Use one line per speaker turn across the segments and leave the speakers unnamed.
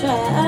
try.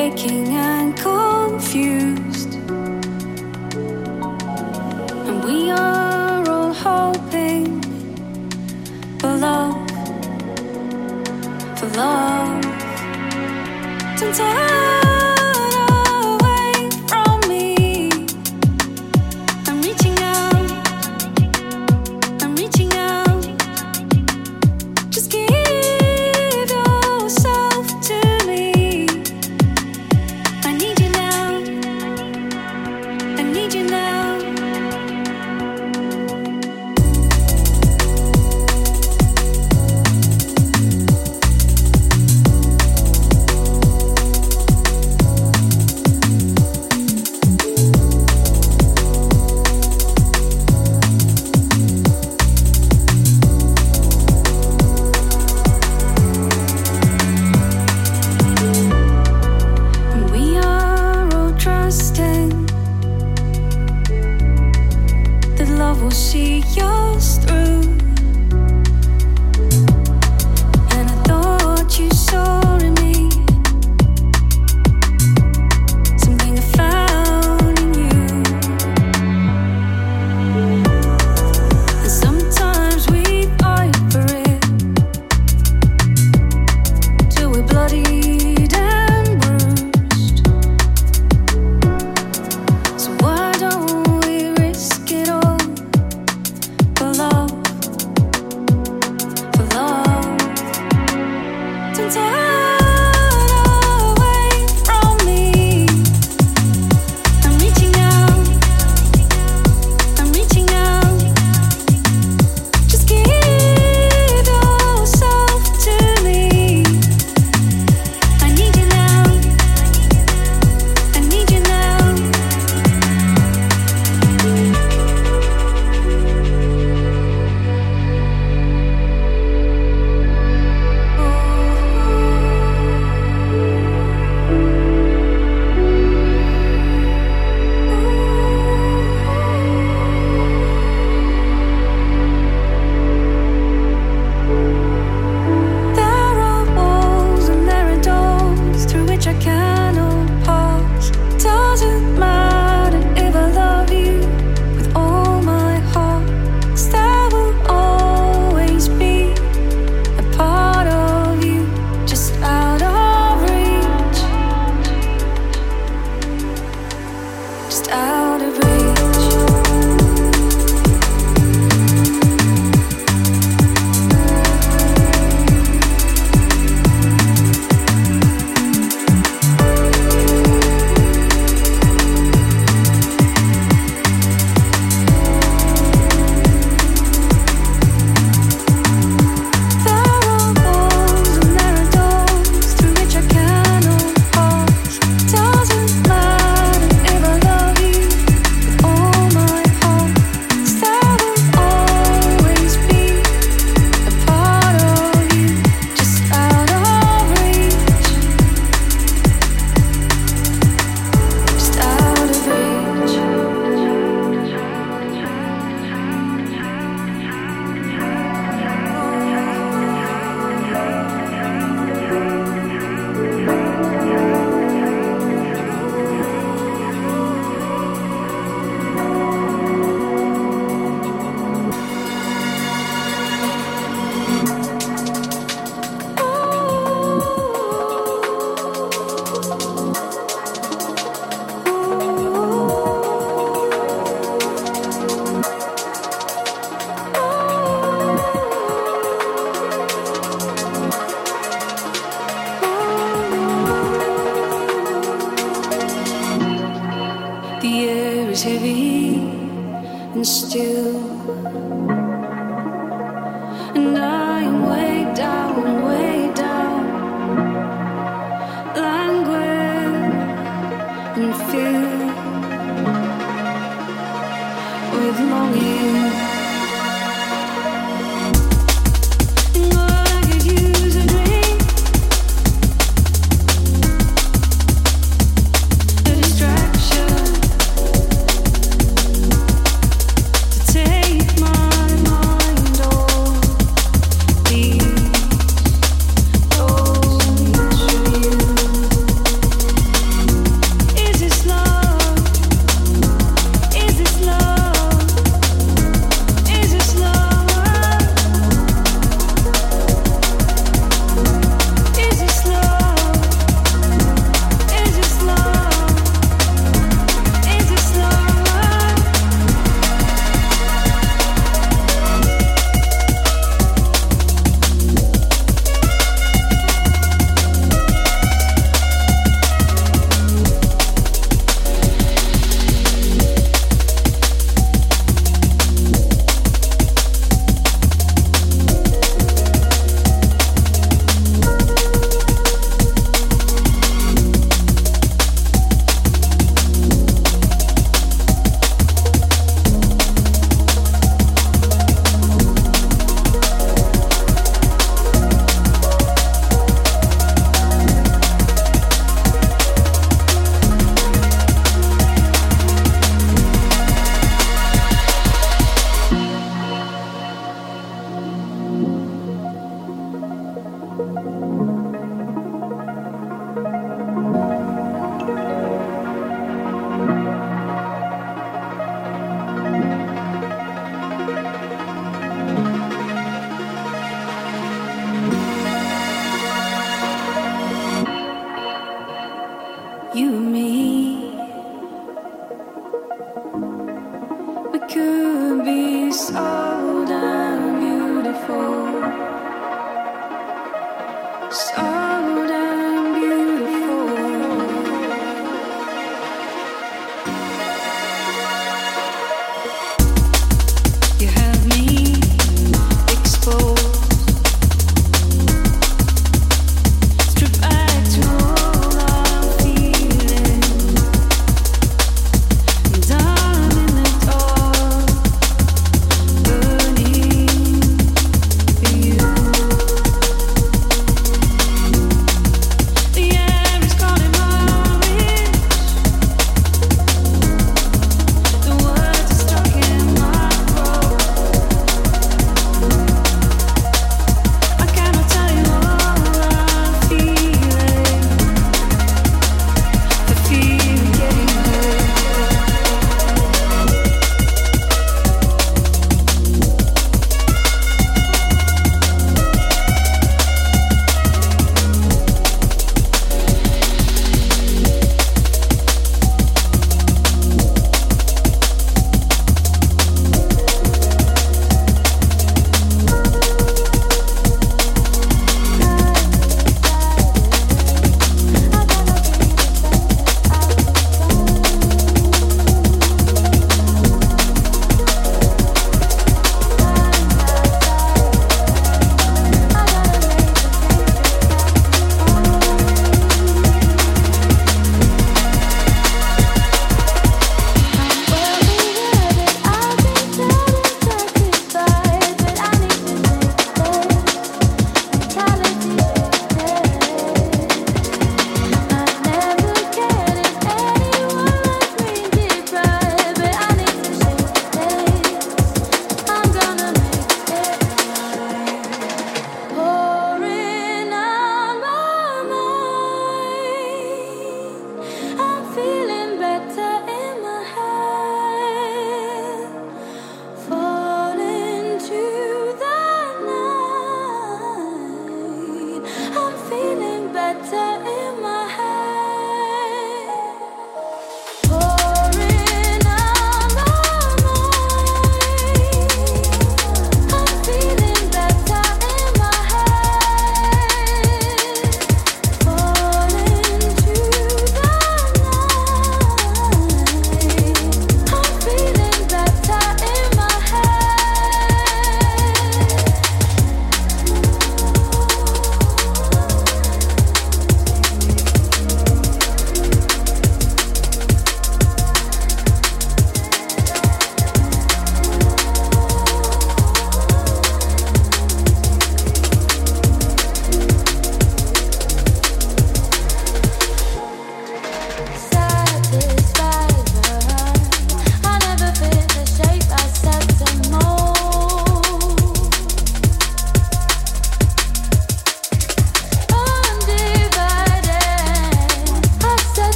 aching and confused. And we are all hoping for love, for love. Sometimes.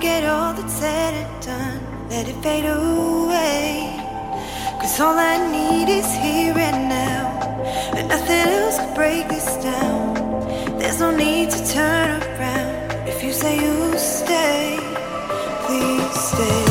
look all that's said and done, let it fade away. Cause all I need is here and now, and nothing else could break this down. There's no need to turn around if you say you stay, please stay.